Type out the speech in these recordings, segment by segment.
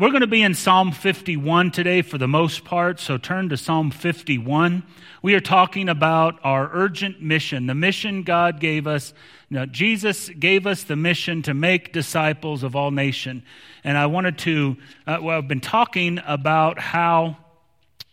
We're going to be in Psalm 51 today for the most part, so turn to Psalm 51. We are talking about our urgent mission, the mission God gave us. Now, Jesus gave us the mission to make disciples of all nation. And I wanted to, uh, well, I've been talking about how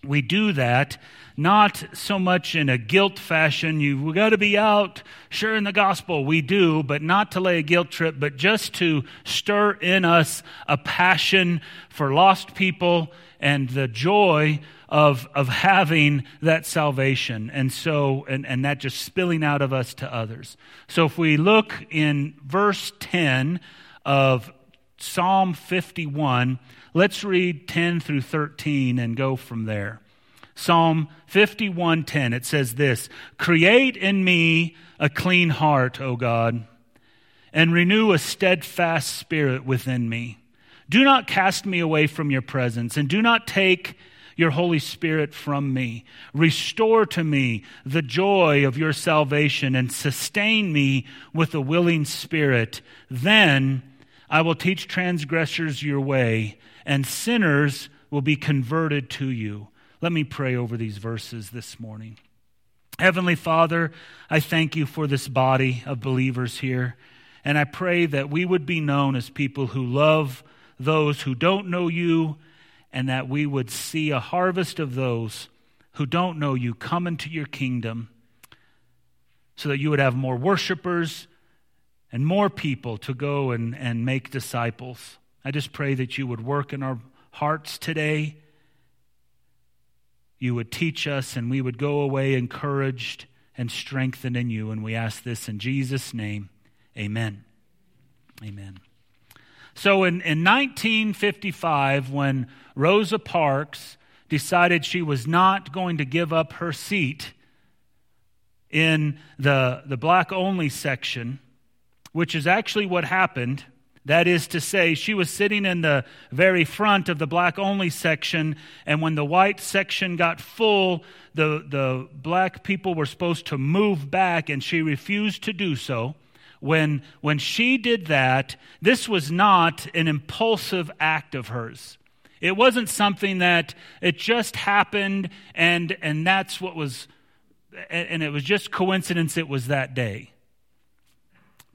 we do that not so much in a guilt fashion. You've got to be out sharing the gospel. We do, but not to lay a guilt trip, but just to stir in us a passion for lost people and the joy of, of having that salvation. And so, and, and that just spilling out of us to others. So if we look in verse 10 of Psalm 51, let's read 10 through 13 and go from there. Psalm 51:10 it says this, "Create in me a clean heart, O God, and renew a steadfast spirit within me. Do not cast me away from your presence, and do not take your Holy Spirit from me. Restore to me the joy of your salvation and sustain me with a willing spirit. Then I will teach transgressors your way, and sinners will be converted to you. Let me pray over these verses this morning. Heavenly Father, I thank you for this body of believers here. And I pray that we would be known as people who love those who don't know you, and that we would see a harvest of those who don't know you come into your kingdom, so that you would have more worshipers and more people to go and, and make disciples. I just pray that you would work in our hearts today you would teach us and we would go away encouraged and strengthened in you. And we ask this in Jesus' name. Amen. Amen. So in, in 1955, when Rosa Parks decided she was not going to give up her seat in the, the black only section, which is actually what happened that is to say, she was sitting in the very front of the black only section, and when the white section got full, the, the black people were supposed to move back, and she refused to do so. When, when she did that, this was not an impulsive act of hers. It wasn't something that it just happened, and, and that's what was, and it was just coincidence it was that day.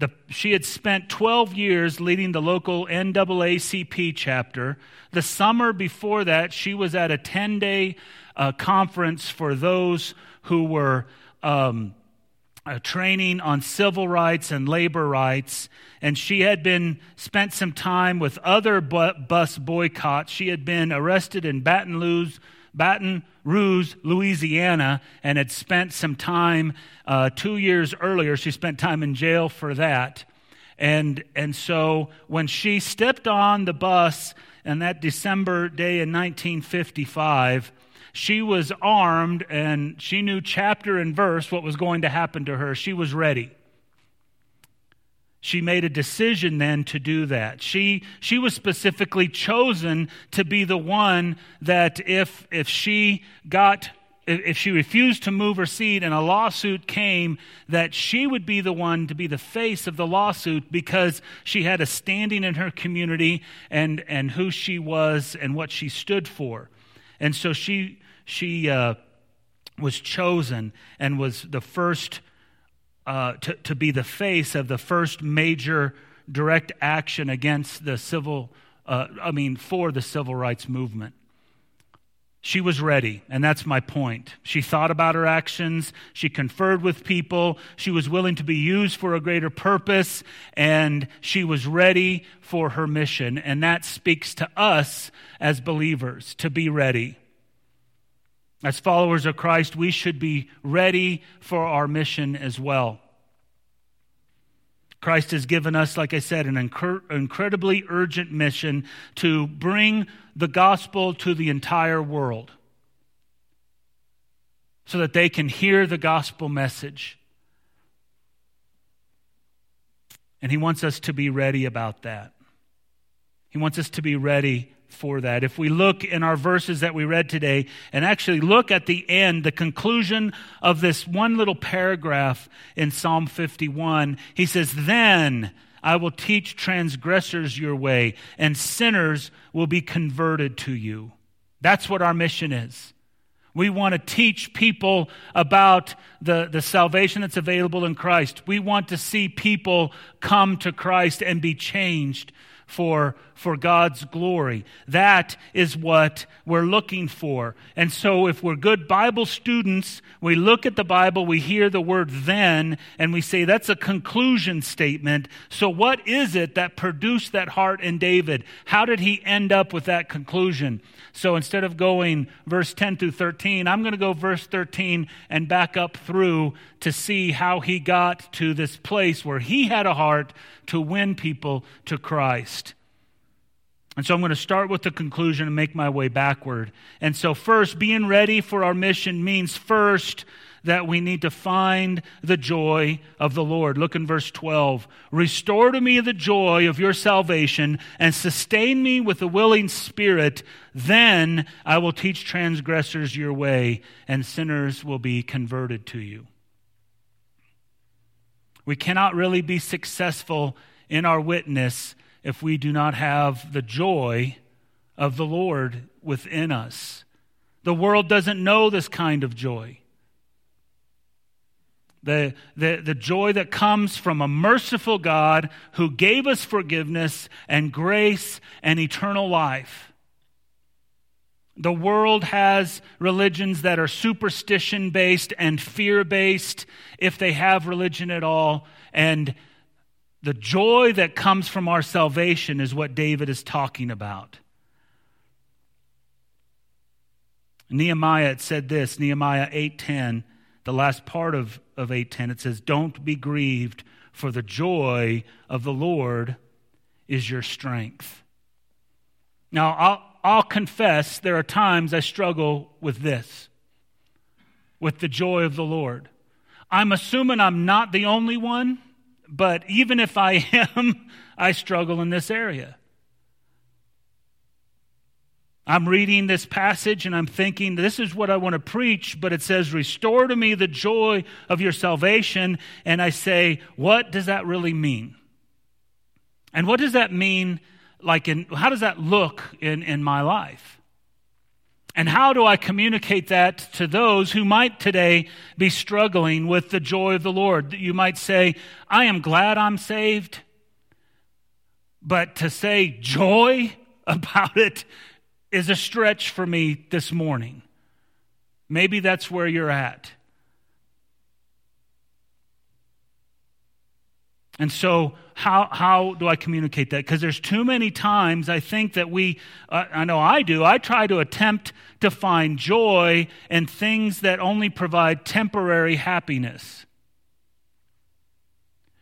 The, she had spent 12 years leading the local NAACP chapter. The summer before that, she was at a 10 day uh, conference for those who were um, uh, training on civil rights and labor rights. And she had been spent some time with other bu- bus boycotts. She had been arrested in Baton Rouge, Baton Rouge, Louisiana, and had spent some time uh, two years earlier. She spent time in jail for that. And, and so when she stepped on the bus on that December day in 1955, she was armed and she knew chapter and verse what was going to happen to her. She was ready she made a decision then to do that. She, she was specifically chosen to be the one that if, if she got, if she refused to move her seat and a lawsuit came, that she would be the one to be the face of the lawsuit because she had a standing in her community and, and who she was and what she stood for. And so she, she uh, was chosen and was the first uh, to, to be the face of the first major direct action against the civil, uh, I mean, for the civil rights movement. She was ready, and that's my point. She thought about her actions. She conferred with people. She was willing to be used for a greater purpose, and she was ready for her mission. And that speaks to us as believers to be ready. As followers of Christ, we should be ready for our mission as well. Christ has given us, like I said, an incre- incredibly urgent mission to bring the gospel to the entire world so that they can hear the gospel message. And He wants us to be ready about that. He wants us to be ready for that. If we look in our verses that we read today and actually look at the end, the conclusion of this one little paragraph in Psalm 51, he says, Then I will teach transgressors your way, and sinners will be converted to you. That's what our mission is. We want to teach people about the, the salvation that's available in Christ. We want to see people come to Christ and be changed for, for God's glory. That is what we're looking for. And so, if we're good Bible students, we look at the Bible, we hear the word then, and we say that's a conclusion statement. So, what is it that produced that heart in David? How did he end up with that conclusion? So, instead of going verse 10 through 13, I'm going to go verse 13 and back up through to see how he got to this place where he had a heart to win people to Christ. And so I'm going to start with the conclusion and make my way backward. And so, first, being ready for our mission means first that we need to find the joy of the Lord. Look in verse 12. Restore to me the joy of your salvation and sustain me with a willing spirit. Then I will teach transgressors your way, and sinners will be converted to you. We cannot really be successful in our witness if we do not have the joy of the Lord within us. The world doesn't know this kind of joy. The, the, the joy that comes from a merciful God who gave us forgiveness and grace and eternal life. The world has religions that are superstition based and fear based, if they have religion at all. And the joy that comes from our salvation is what David is talking about. Nehemiah it said this, Nehemiah 8:10, the last part of, of 8:10, it says, Don't be grieved, for the joy of the Lord is your strength. Now, I'll, I'll confess there are times I struggle with this, with the joy of the Lord. I'm assuming I'm not the only one, but even if I am, I struggle in this area. I'm reading this passage and I'm thinking, this is what I want to preach, but it says, Restore to me the joy of your salvation. And I say, What does that really mean? And what does that mean like in how does that look in, in my life? And how do I communicate that to those who might today be struggling with the joy of the Lord? You might say, I am glad I'm saved, but to say joy about it is a stretch for me this morning. Maybe that's where you're at. And so, how, how do I communicate that? Because there's too many times I think that we, uh, I know I do, I try to attempt to find joy in things that only provide temporary happiness.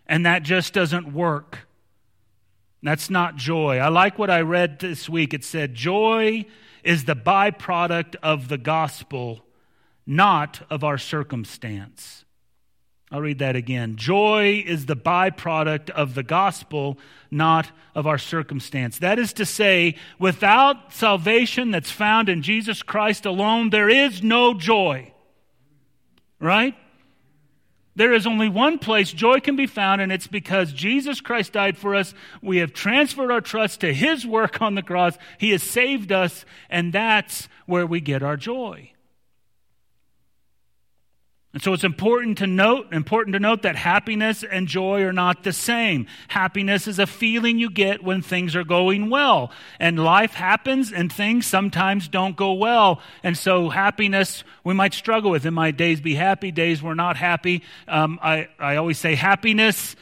And that just doesn't work. That's not joy. I like what I read this week. It said, Joy is the byproduct of the gospel, not of our circumstance. I'll read that again. Joy is the byproduct of the gospel, not of our circumstance. That is to say, without salvation that's found in Jesus Christ alone, there is no joy. Right? There is only one place joy can be found, and it's because Jesus Christ died for us. We have transferred our trust to His work on the cross. He has saved us, and that's where we get our joy. And so it's important to note, important to note that happiness and joy are not the same. Happiness is a feeling you get when things are going well. And life happens and things sometimes don't go well. And so happiness we might struggle with. In my days be happy, days we're not happy. Um, I, I always say happiness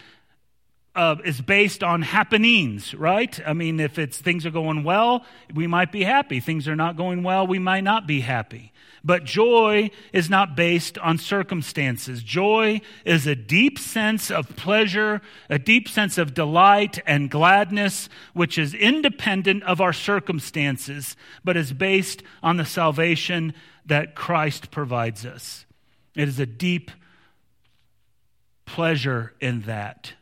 uh, is based on happenings, right? I mean, if it's things are going well, we might be happy. Things are not going well, we might not be happy. But joy is not based on circumstances. Joy is a deep sense of pleasure, a deep sense of delight and gladness, which is independent of our circumstances, but is based on the salvation that Christ provides us. It is a deep pleasure in that.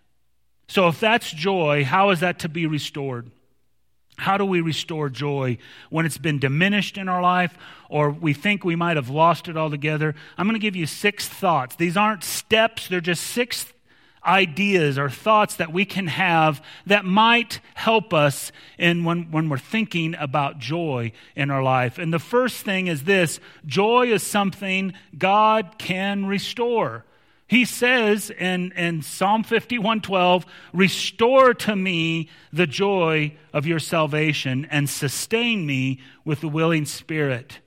So, if that's joy, how is that to be restored? How do we restore joy when it's been diminished in our life or we think we might have lost it altogether? I'm going to give you six thoughts. These aren't steps, they're just six ideas or thoughts that we can have that might help us in when, when we're thinking about joy in our life. And the first thing is this joy is something God can restore. He says in, in Psalm 51:12, "Restore to me the joy of your salvation and sustain me with a willing spirit."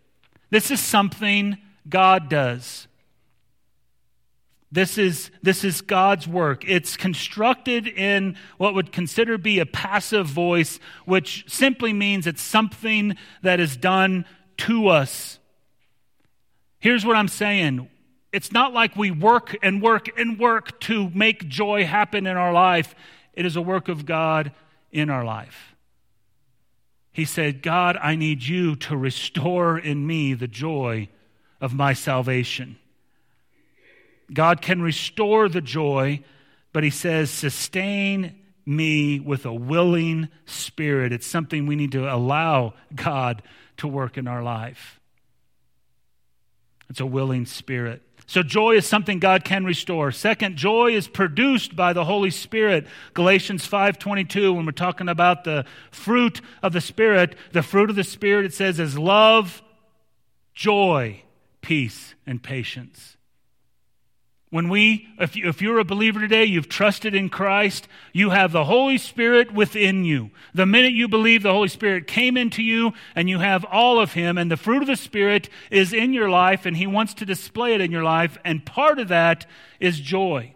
This is something God does. This is, this is God's work. It's constructed in what would consider be a passive voice, which simply means it's something that is done to us. Here's what I'm saying it's not like we work and work and work to make joy happen in our life, it is a work of God in our life. He said, God, I need you to restore in me the joy of my salvation. God can restore the joy, but he says, sustain me with a willing spirit. It's something we need to allow God to work in our life. It's a willing spirit. So joy is something God can restore. Second, joy is produced by the Holy Spirit. Galatians 5:22 when we're talking about the fruit of the spirit, the fruit of the spirit it says is love, joy, peace and patience. When we, if, you, if you're a believer today, you've trusted in Christ, you have the Holy Spirit within you. The minute you believe, the Holy Spirit came into you and you have all of Him, and the fruit of the Spirit is in your life, and He wants to display it in your life, and part of that is joy.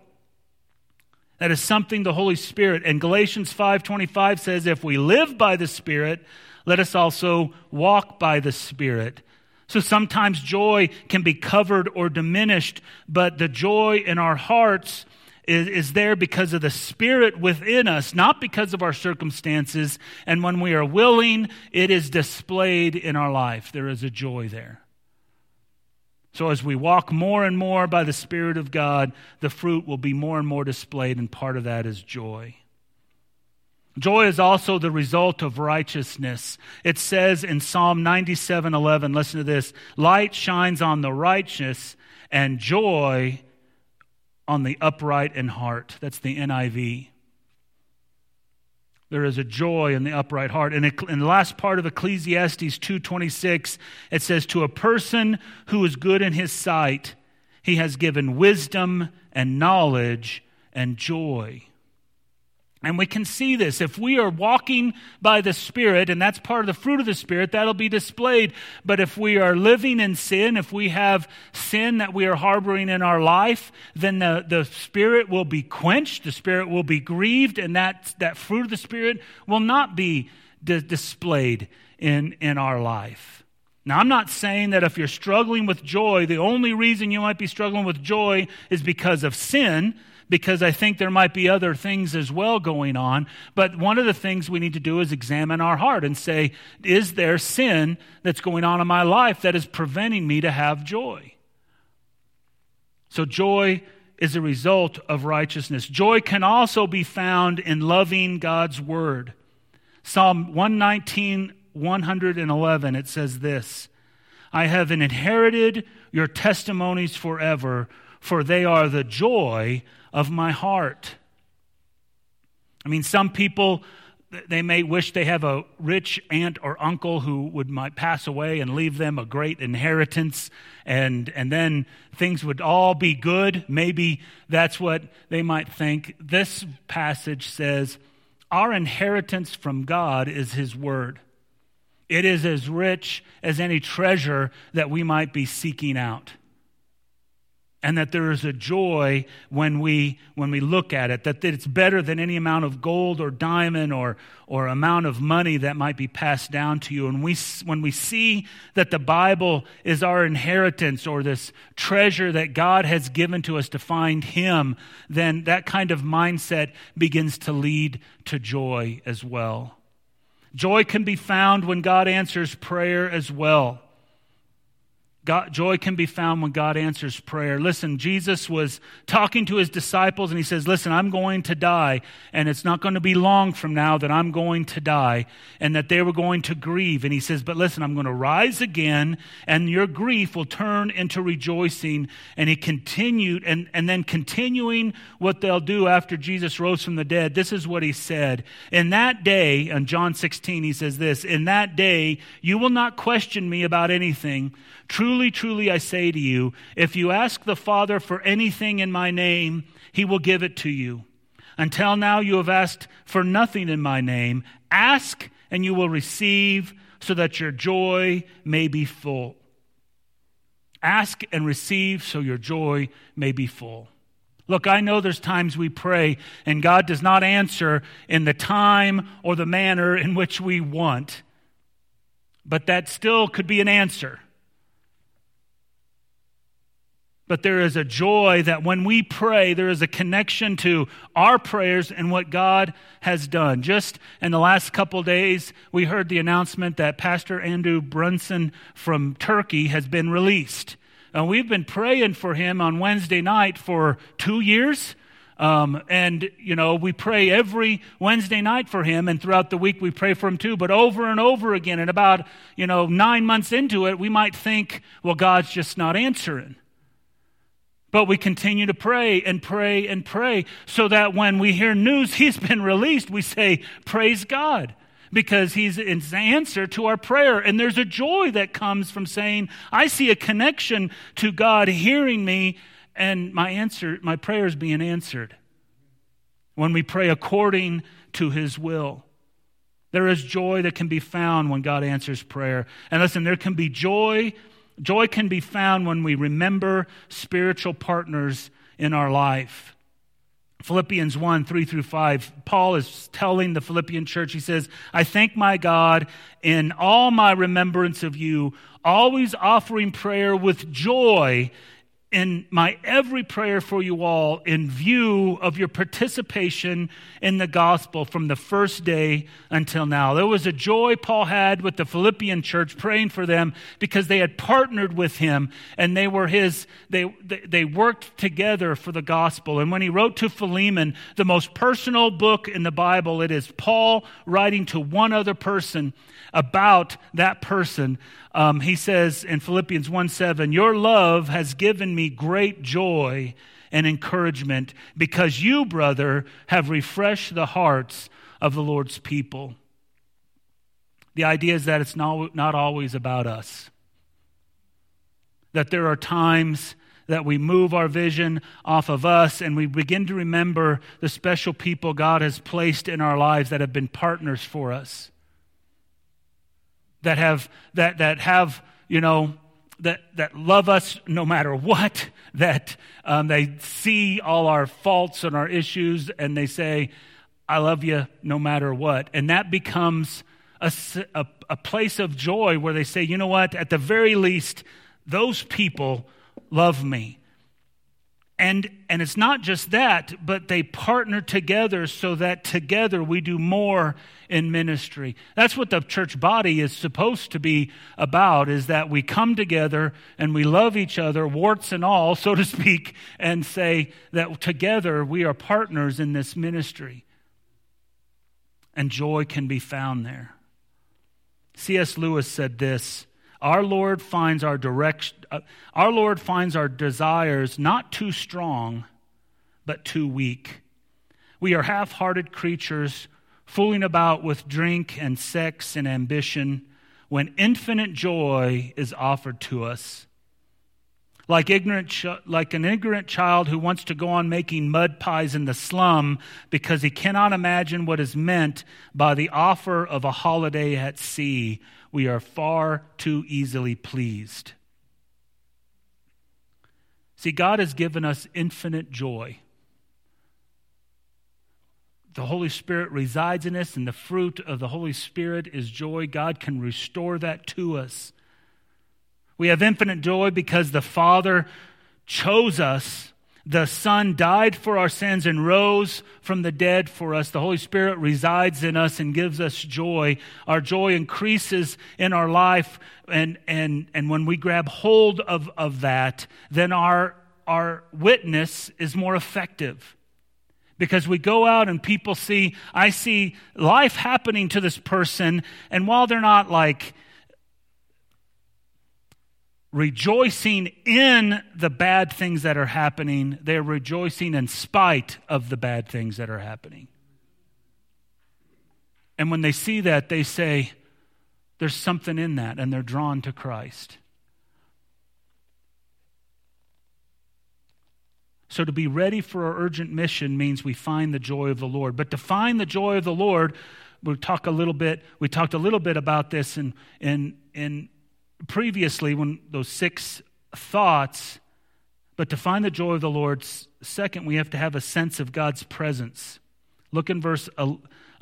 That is something the Holy Spirit. And Galatians 5:25 says, if we live by the Spirit, let us also walk by the Spirit. So sometimes joy can be covered or diminished, but the joy in our hearts is, is, there because of the Spirit within us, not because of our circumstances. And when we are willing, it is displayed in our life. There is a joy there. So as we walk more and more by the Spirit of God, the fruit will be more and more displayed, and part of that is joy. Joy is also the result of righteousness. It says in Psalm 97 11, listen to this light shines on the righteous, and joy on the upright in heart. That's the NIV. There is a joy in the upright heart. And in the last part of Ecclesiastes 2:26, it says, "To a person who is good in his sight, he has given wisdom and knowledge and joy." And we can see this. If we are walking by the Spirit, and that's part of the fruit of the Spirit, that'll be displayed. But if we are living in sin, if we have sin that we are harboring in our life, then the, the Spirit will be quenched, the Spirit will be grieved, and that, that fruit of the Spirit will not be di- displayed in, in our life. Now, I'm not saying that if you're struggling with joy, the only reason you might be struggling with joy is because of sin because I think there might be other things as well going on. But one of the things we need to do is examine our heart and say, is there sin that's going on in my life that is preventing me to have joy? So, joy is a result of righteousness. Joy can also be found in loving God's word. Psalm 119, 111, it says this I have inherited your testimonies forever, for they are the joy of my heart. I mean, some people, they may wish they have a rich aunt or uncle who would might pass away and leave them a great inheritance and and then things would all be good. Maybe that's what they might think. This passage says our inheritance from God is his word. It is as rich as any treasure that we might be seeking out and that there is a joy when we when we look at it that it's better than any amount of gold or diamond or or amount of money that might be passed down to you. And we when we see that the bible is our inheritance or this treasure that god has given to us to find him then that kind of mindset begins to lead to joy as well. Joy can be found when god answers prayer as well God, joy can be found when God answers prayer. Listen, Jesus was talking to his disciples and he says, Listen, I'm going to die, and it's not going to be long from now that I'm going to die, and that they were going to grieve. And he says, But listen, I'm going to rise again, and your grief will turn into rejoicing. And he continued, and, and then continuing what they'll do after Jesus rose from the dead, this is what he said. In that day, in John 16, he says this In that day, you will not question me about anything. Truly, truly, I say to you, if you ask the Father for anything in my name, he will give it to you. Until now, you have asked for nothing in my name. Ask, and you will receive, so that your joy may be full. Ask and receive, so your joy may be full. Look, I know there's times we pray and God does not answer in the time or the manner in which we want, but that still could be an answer. But there is a joy that when we pray, there is a connection to our prayers and what God has done. Just in the last couple days, we heard the announcement that Pastor Andrew Brunson from Turkey has been released. And we've been praying for him on Wednesday night for two years. Um, and, you know, we pray every Wednesday night for him, and throughout the week we pray for him too. But over and over again, and about, you know, nine months into it, we might think, well, God's just not answering. But we continue to pray and pray and pray so that when we hear news he's been released, we say, Praise God, because he's an answer to our prayer. And there's a joy that comes from saying, I see a connection to God hearing me and my answer, my prayers being answered. When we pray according to his will. There is joy that can be found when God answers prayer. And listen, there can be joy Joy can be found when we remember spiritual partners in our life. Philippians 1 3 through 5, Paul is telling the Philippian church, he says, I thank my God in all my remembrance of you, always offering prayer with joy in my every prayer for you all in view of your participation in the gospel from the first day until now. There was a joy Paul had with the Philippian church praying for them because they had partnered with him and they were his, they, they worked together for the gospel. And when he wrote to Philemon, the most personal book in the Bible, it is Paul writing to one other person about that person. Um, he says in Philippians 1 7, Your love has given me great joy and encouragement because you, brother, have refreshed the hearts of the Lord's people. The idea is that it's not, not always about us, that there are times that we move our vision off of us and we begin to remember the special people God has placed in our lives that have been partners for us that have that that have you know that that love us no matter what that um, they see all our faults and our issues and they say i love you no matter what. And that becomes a, a, a place of joy where they say you know what? At the very least those people love me and, and it's not just that, but they partner together so that together we do more in ministry. That's what the church body is supposed to be about, is that we come together and we love each other, warts and all, so to speak, and say that together we are partners in this ministry. And joy can be found there. C.S. Lewis said this our Lord finds our direction, uh, our Lord finds our desires not too strong, but too weak. We are half hearted creatures fooling about with drink and sex and ambition when infinite joy is offered to us. Like, ignorant like an ignorant child who wants to go on making mud pies in the slum because he cannot imagine what is meant by the offer of a holiday at sea we are far too easily pleased. See, God has given us infinite joy. The Holy Spirit resides in us, and the fruit of the Holy Spirit is joy. God can restore that to us. We have infinite joy because the Father chose us The Son died for our sins and rose from the dead for us. The Holy Spirit resides in us and gives us joy. Our joy increases in our life. And, and, and when we grab hold of, of that, then our, our witness is more effective. Because we go out and people see, I see life happening to this person, and while they're not like rejoicing in the bad things that are happening, they're rejoicing in spite of the bad things that are happening. And when they see that, they say, There's something in that, and they're drawn to Christ. So, to be ready for our urgent mission means we find the joy of the Lord. But to find the joy of the Lord, we talk a little bit. We talked a little bit about this in in in previously when those six thoughts, but to find the joy of the Lord, second, we have to have a sense of God's presence. Look in verse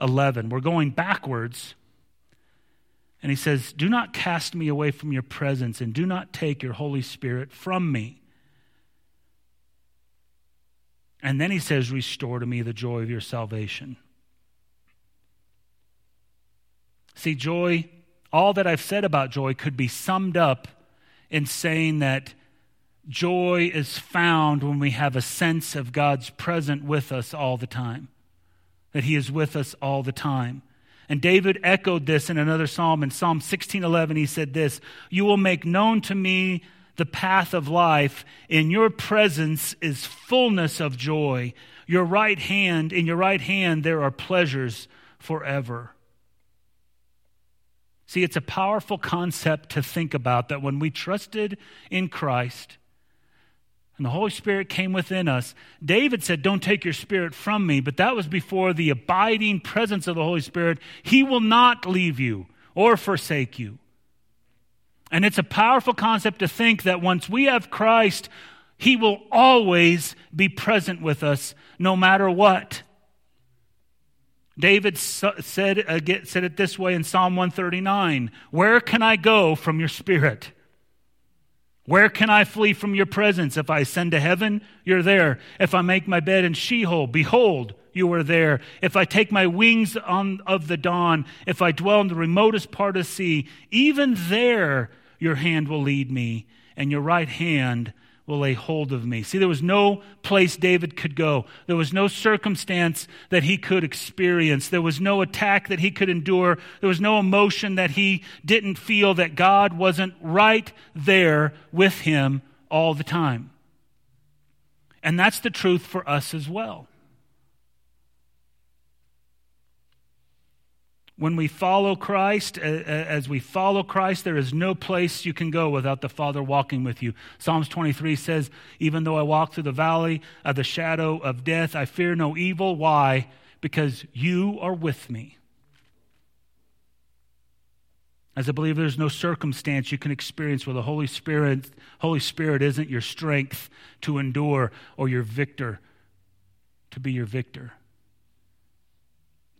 11. We're going backwards. And he says, Do not cast me away from your presence, and do not take your Holy Spirit from me. And then he says, Restore to me the joy of your salvation. See, joy all that I've said about joy could be summed up in saying that joy is found when we have a sense of God's present with us all the time, that He is with us all the time. And David echoed this in another psalm. In Psalm 16:11 he said this, "You will make known to me the path of life. In your presence is fullness of joy. Your right hand, in your right hand there are pleasures forever." See, it's a powerful concept to think about that when we trusted in Christ and the Holy Spirit came within us, David said, Don't take your spirit from me, but that was before the abiding presence of the Holy Spirit. He will not leave you or forsake you. And it's a powerful concept to think that once we have Christ, He will always be present with us no matter what. David said, uh, said it this way in Psalm 139 Where can I go from your spirit? Where can I flee from your presence? If I ascend to heaven, you're there. If I make my bed in Sheol, behold, you are there. If I take my wings on, of the dawn, if I dwell in the remotest part of sea, even there your hand will lead me, and your right hand will lay hold of me. See, there was no place David could go. There was no circumstance that he could experience. There was no attack that he could endure. There was no emotion that he didn't feel that God wasn't right there with him all the time. And that's the truth for us as well. When we follow Christ, as we follow Christ, there is no place you can go without the Father walking with you. Psalms 23 says, Even though I walk through the valley of the shadow of death, I fear no evil. Why? Because you are with me. As I believe there's no circumstance you can experience where the Holy Spirit, Holy Spirit isn't your strength to endure or your victor to be your victor.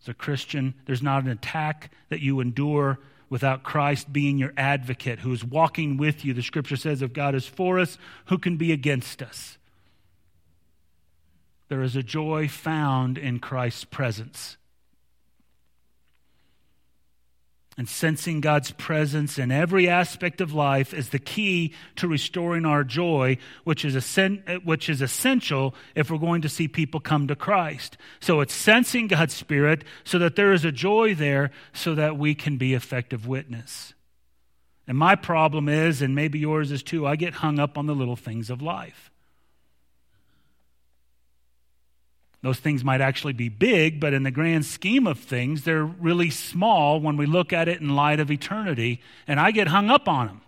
As a Christian, there's not an attack that you endure without Christ being your advocate who is walking with you. The scripture says, if God is for us, who can be against us? There is a joy found in Christ's presence. And sensing God's presence in every aspect of life is the key to restoring our joy, which is, which is essential if we're going to see people come to Christ. So it's sensing God's Spirit so that there is a joy there so that we can be effective witness. And my problem is, and maybe yours is too, I get hung up on the little things of life. Those things might actually be big, but in the grand scheme of things, they're really small when we look at it in light of eternity, and I get hung up on them.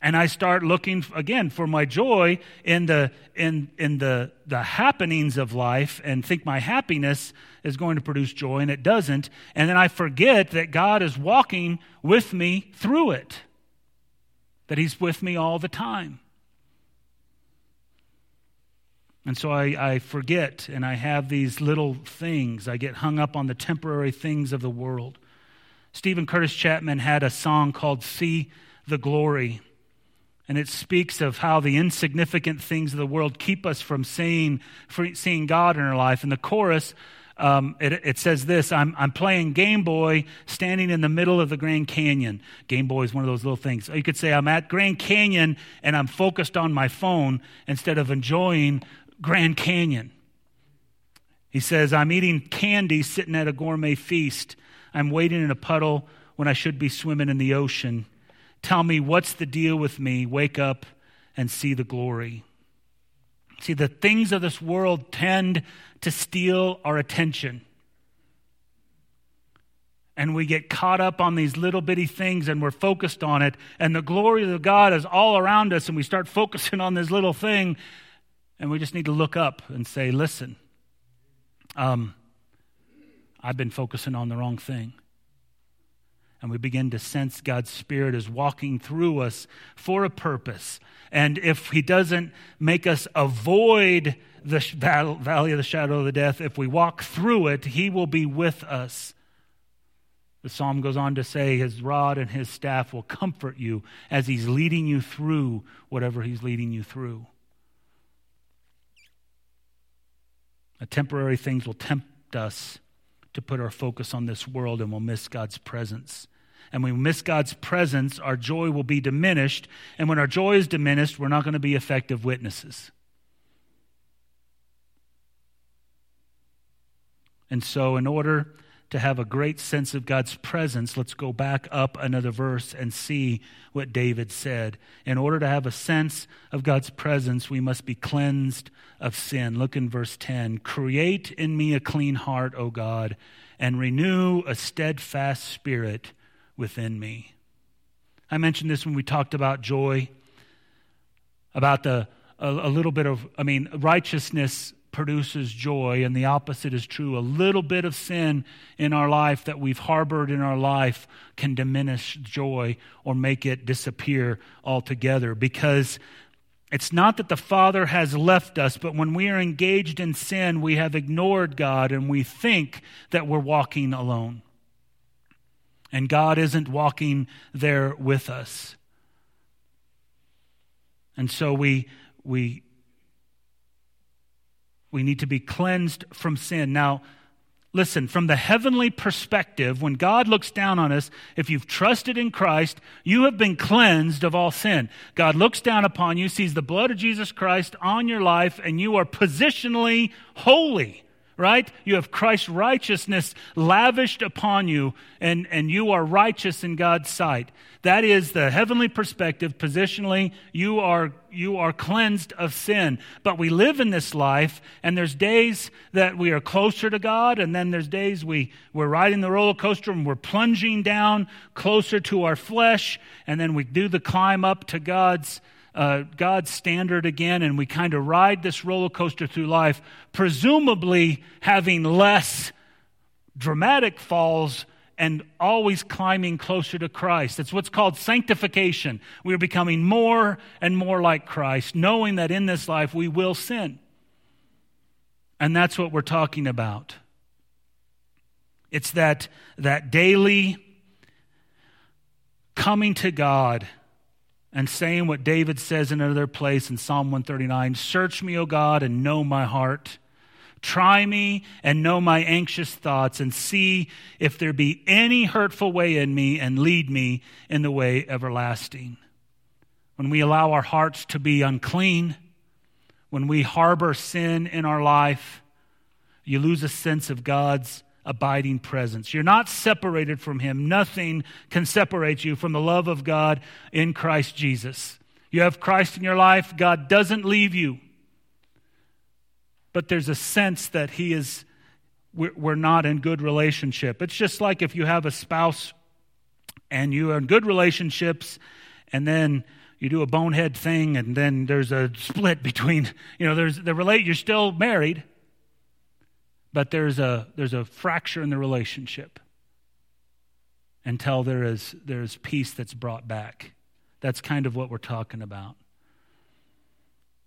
And I start looking again for my joy in the in in the the happenings of life and think my happiness is going to produce joy and it doesn't. And then I forget that God is walking with me through it. That he's with me all the time. And so I, I, forget and I have these little things. I get hung up on the temporary things of the world. Steven Curtis Chapman had a song called See the Glory. And it speaks of how the insignificant things of the world keep us from seeing, seeing God in our life. In the chorus, um, it, it, says this I'm, I'm playing Game Boy standing in the middle of the Grand Canyon. Game Boy is one of those little things. you could say I'm at Grand Canyon and I'm focused on my phone instead of enjoying Grand Canyon. He says, I'm eating candy sitting at a gourmet feast. I'm waiting in a puddle when I should be swimming in the ocean. Tell me, what's the deal with me? Wake up and see the glory. See, the things of this world tend to steal our attention. And we get caught up on these little bitty things and we're focused on it. And the glory of God is all around us, and we start focusing on this little thing. And we just need to look up and say, listen, um, I've been focusing on the wrong thing. And we begin to sense God's Spirit is walking through us for a purpose. And if He doesn't make us avoid the valley of the shadow of the death, if we walk through it, He will be with us. The psalm goes on to say, His rod and His staff will comfort you as He's leading you through whatever He's leading you through. Temporary things will tempt us to put our focus on this world and we'll miss God's presence. And when we miss God's presence, our joy will be diminished. And when our joy is diminished, we're not going to be effective witnesses. And so, in order to have a great sense of God's presence, let's go back up another verse and see what David said. In order to have a sense of God's presence, we must be cleansed of sin. Look in verse 10 Create in me a clean heart, O God, and renew a steadfast spirit within me. I mentioned this when we talked about joy, about the a, a little bit of, I mean, righteousness produces joy, and the opposite is true. A little bit of sin in our life that we've harbored in our life can diminish joy or make it disappear altogether because it's not that the Father has left us, but when we are engaged in sin, we have ignored God and we think that we're walking alone. And God isn't walking there with us. And so we, we we need to be cleansed from sin. Now, listen, from the heavenly perspective, when God looks down on us, if you've trusted in Christ, you have been cleansed of all sin. God looks down upon you, sees the blood of Jesus Christ on your life, and you are positionally holy right? You have Christ's righteousness lavished upon you, and, and you are righteous in God's sight. That is the heavenly perspective. Positionally, you are, you are cleansed of sin. But we live in this life, and there's days that we are closer to God, and then there's days we, we're riding the roller coaster and we're plunging down closer to our flesh, and then we do the climb up to God's uh, God's standard again, and we kind of ride this roller coaster through life, presumably having less dramatic falls and always climbing closer to Christ. It's what's called sanctification. We are becoming more and more like Christ, knowing that in this life we will sin. And that's what we're talking about. It's that, that daily coming to God and saying what David says in another place in Psalm 139 Search me, O God, and know my heart. Try me and know my anxious thoughts, and see if there be any hurtful way in me, and lead me in the way everlasting. When we allow our hearts to be unclean, when we harbor sin in our life, you lose a sense of God's abiding presence. You're not separated from Him. Nothing can separate you from the love of God in Christ Jesus. You have Christ in your life, God doesn't leave you. But there's a sense that He is, we're not in good relationship. It's just like if you have a spouse and you are in good relationships and then you do a bonehead thing and then there's a split between, you know, there's the relate, you're still married but there's a, there's a fracture in the relationship until there is, there is peace that's brought back. That's kind of what we're talking about.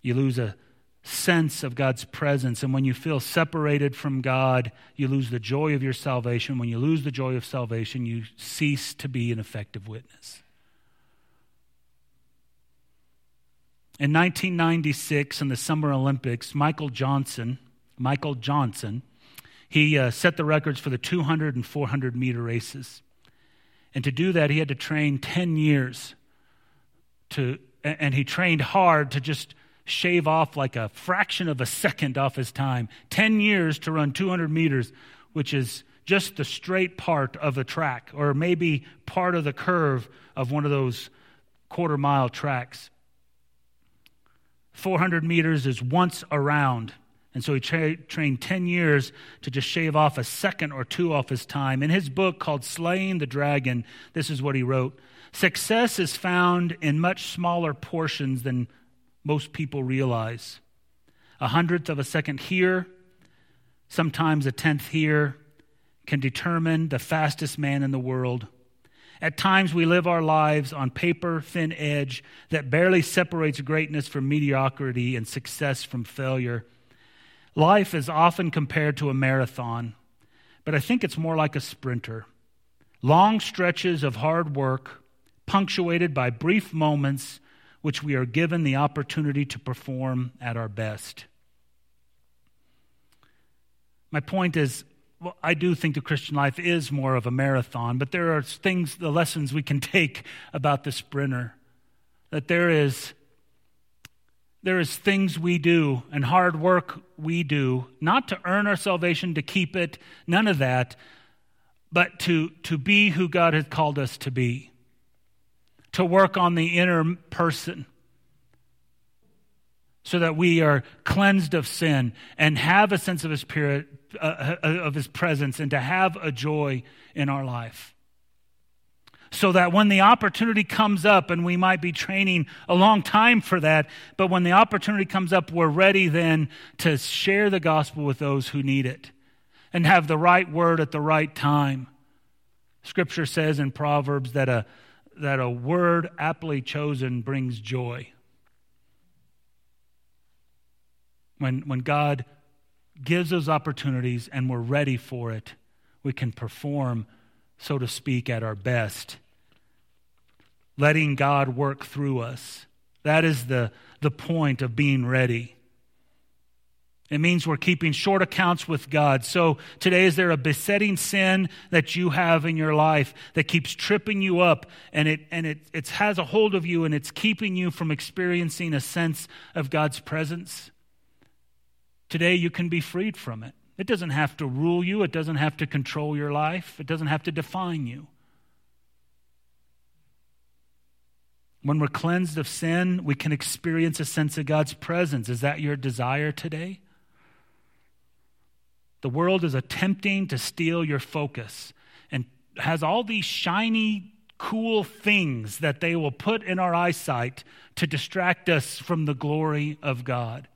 You lose a sense of God's presence, and when you feel separated from God, you lose the joy of your salvation. When you lose the joy of salvation, you cease to be an effective witness. In 1996, in the Summer Olympics, Michael Johnson, Michael Johnson, he uh, set the records for the 200 and 400 meter races. And to do that, he had to train 10 years to, and he trained hard to just shave off like a fraction of a second off his time. 10 years to run 200 meters, which is just the straight part of the track, or maybe part of the curve of one of those quarter mile tracks. 400 meters is once around. And so he tra- trained 10 years to just shave off a second or two off his time. In his book called Slaying the Dragon, this is what he wrote Success is found in much smaller portions than most people realize. A hundredth of a second here, sometimes a tenth here, can determine the fastest man in the world. At times, we live our lives on paper thin edge that barely separates greatness from mediocrity and success from failure. Life is often compared to a marathon, but I think it's more like a sprinter. Long stretches of hard work, punctuated by brief moments which we are given the opportunity to perform at our best. My point is, well, I do think the Christian life is more of a marathon, but there are things, the lessons we can take about the sprinter. That there is there is things we do and hard work we do, not to earn our salvation, to keep it, none of that, but to, to be who God has called us to be, to work on the inner person so that we are cleansed of sin and have a sense of his spirit uh, uh of his presence and to have a joy in our life so that when the opportunity comes up, and we might be training a long time for that, but when the opportunity comes up, we're ready then to share the gospel with those who need it and have the right word at the right time. Scripture says in Proverbs that a, that a word aptly chosen brings joy. When, when God gives those opportunities and we're ready for it, we can perform, so to speak, at our best letting God work through us. That is the, the point of being ready. It means we're keeping short accounts with God. So today, is there a besetting sin that you have in your life that keeps tripping you up and it, and it, it has a hold of you and it's keeping you from experiencing a sense of God's presence? Today, you can be freed from it. It doesn't have to rule you, it doesn't have to control your life, it doesn't have to define you. When we're cleansed of sin, we can experience a sense of God's presence. Is that your desire today? The world is attempting to steal your focus and has all these shiny, cool things that they will put in our eyesight to distract us from the glory of God.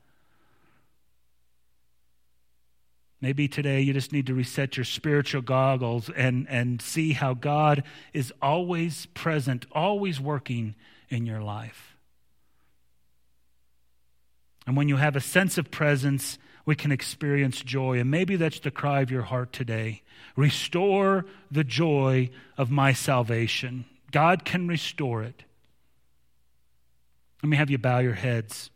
Maybe today you just need to reset your spiritual goggles and, and see how God is always present, always working in your life. And when you have a sense of presence, we can experience joy. And maybe that's the cry of your heart today. Restore the joy of my salvation. God can restore it. Let me have you bow your heads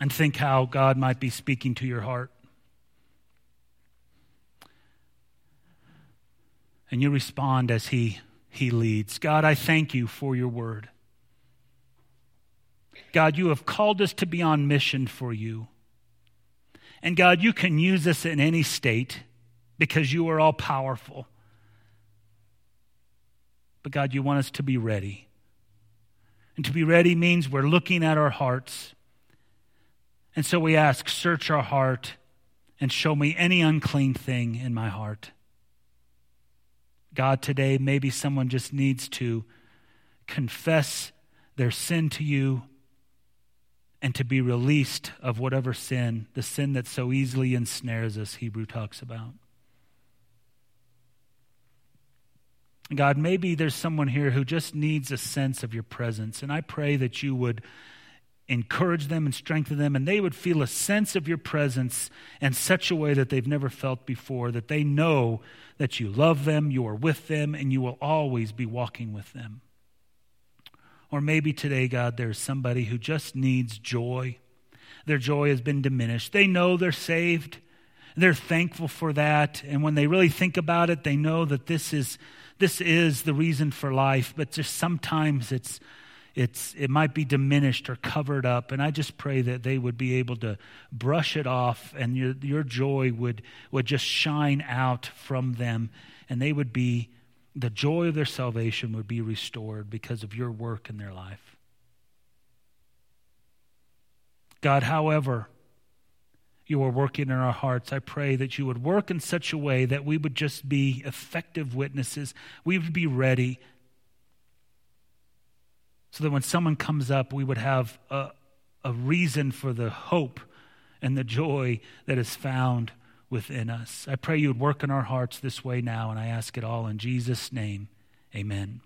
and think how God might be speaking to your heart. And you respond as He he leads. God, I thank you for your word. God, you have called us to be on mission for you. And God, you can use us in any state because you are all powerful. But God, you want us to be ready. And to be ready means we're looking at our hearts. And so we ask, search our heart and show me any unclean thing in my heart. God, today, maybe someone just needs to confess their sin to you and to be released of whatever sin, the sin that so easily ensnares us, Hebrew talks about. God, maybe there's someone here who just needs a sense of your presence, and I pray that you would encourage them and strengthen them, and they would feel a sense of your presence in such a way that they've never felt before, that they know that you love them, you are with them, and you will always be walking with them. Or maybe today, God, there's somebody who just needs joy. Their joy has been diminished. They know they're saved. They're thankful for that. And when they really think about it, they know that this is, this is the reason for life. But just sometimes it's, it's, it might be diminished or covered up. And I just pray that they would be able to brush it off and your, your joy would, would just shine out from them. And they would be the joy of their salvation would be restored because of your work in their life. God, however, you are working in our hearts, I pray that you would work in such a way that we would just be effective witnesses. We would be ready so that when someone comes up, we would have a, a reason for the hope and the joy that is found within us. I pray you would work in our hearts this way now, and I ask it all in Jesus' name. Amen.